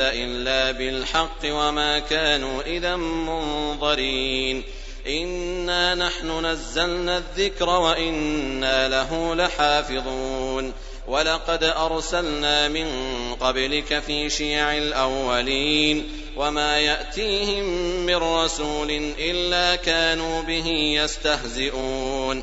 إلا بالحق وما كانوا إذا منظرين. إنا نحن نزلنا الذكر وإنا له لحافظون. ولقد أرسلنا من قبلك في شيع الأولين. وما يأتيهم من رسول إلا كانوا به يستهزئون.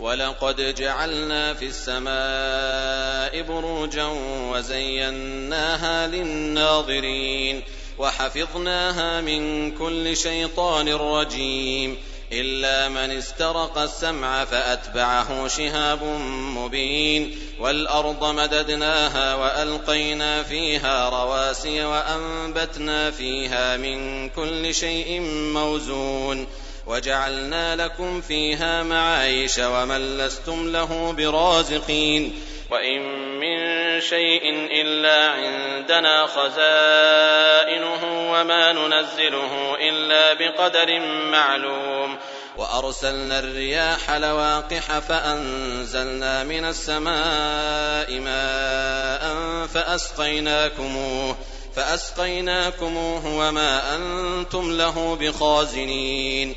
ولقد جعلنا في السماء بروجا وزيناها للناظرين وحفظناها من كل شيطان رجيم إلا من استرق السمع فأتبعه شهاب مبين والأرض مددناها وألقينا فيها رواسي وأنبتنا فيها من كل شيء موزون وجعلنا لكم فيها معايش ومن لستم له برازقين وإن من شيء إلا عندنا خزائنه وما ننزله إلا بقدر معلوم وأرسلنا الرياح لواقح فأنزلنا من السماء ماء فأسقيناكموه فأسقيناكموه وما أنتم له بخازنين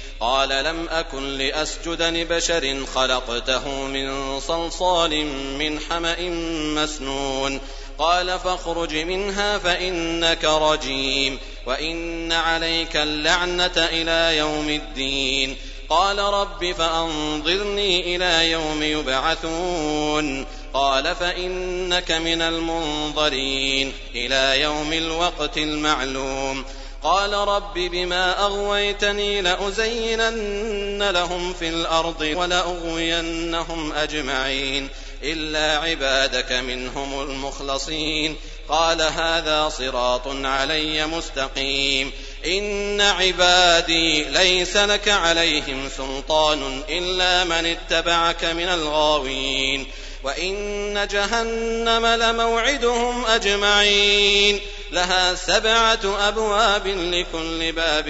قال لم أكن لأسجد لبشر خلقته من صلصال من حمأ مسنون. قال فاخرج منها فإنك رجيم. وإن عليك اللعنة إلى يوم الدين. قال رب فأنظرني إلى يوم يبعثون. قال فإنك من المنظرين إلى يوم الوقت المعلوم. قال رب بما أغويتني لأزينن لهم في الأرض ولأغوينهم أجمعين إلا عبادك منهم المخلصين قال هذا صراط علي مستقيم إن عبادي ليس لك عليهم سلطان إلا من اتبعك من الغاوين وإن جهنم لموعدهم أجمعين لها سبعة أبواب لكل باب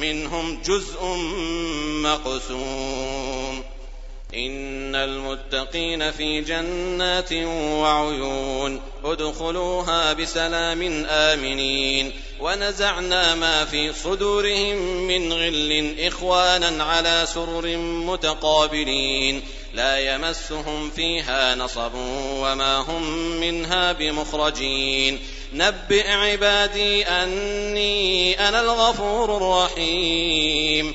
منهم جزء مقسوم. إن المتقين في جنات وعيون ادخلوها بسلام آمنين ونزعنا ما في صدورهم من غل إخوانا على سرر متقابلين لا يمسهم فيها نصب وما هم منها بمخرجين نبئ عبادي أني أنا الغفور الرحيم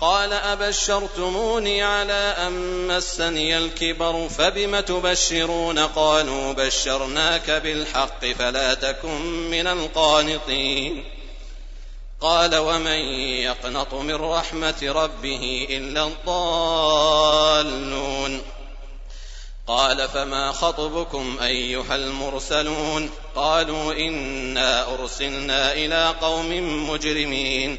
قال أبشرتموني على أن مسني الكبر فبم تبشرون؟ قالوا بشرناك بالحق فلا تكن من القانطين. قال ومن يقنط من رحمة ربه إلا الضالون؟ قال فما خطبكم أيها المرسلون؟ قالوا إنا أرسلنا إلى قوم مجرمين.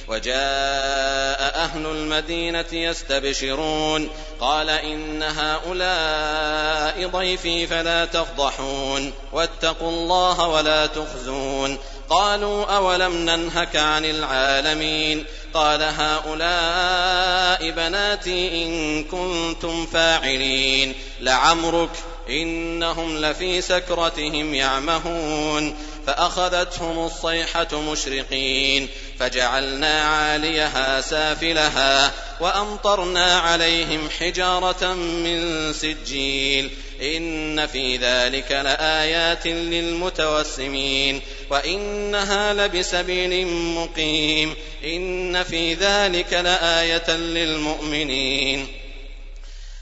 وجاء أهل المدينة يستبشرون قال إن هؤلاء ضيفي فلا تفضحون واتقوا الله ولا تخزون قالوا أولم ننهك عن العالمين قال هؤلاء بناتي إن كنتم فاعلين لعمرك إنهم لفي سكرتهم يعمهون فأخذتهم الصيحة مشرقين فجعلنا عاليها سافلها وأمطرنا عليهم حجارة من سجيل إن في ذلك لآيات للمتوسمين وإنها لبسبيل مقيم إن في ذلك لآية للمؤمنين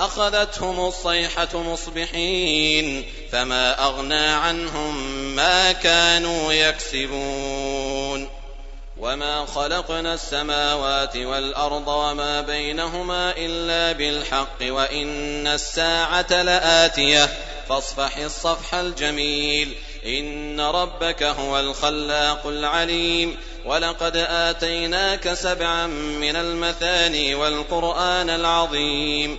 فأخذتهم الصيحة مصبحين فما أغنى عنهم ما كانوا يكسبون. وما خلقنا السماوات والأرض وما بينهما إلا بالحق وإن الساعة لآتية. فاصفح الصفح الجميل. إن ربك هو الخلاق العليم. ولقد آتيناك سبعا من المثاني والقرآن العظيم.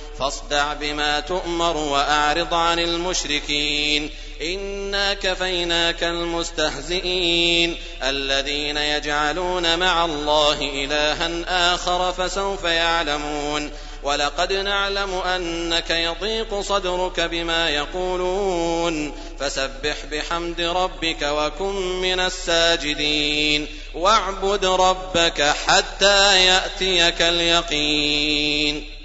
فاصدع بما تؤمر وأعرض عن المشركين. إنا كفيناك المستهزئين. الذين يجعلون مع الله إلها آخر فسوف يعلمون. ولقد نعلم أنك يضيق صدرك بما يقولون. فسبح بحمد ربك وكن من الساجدين. واعبد ربك حتى يأتيك اليقين.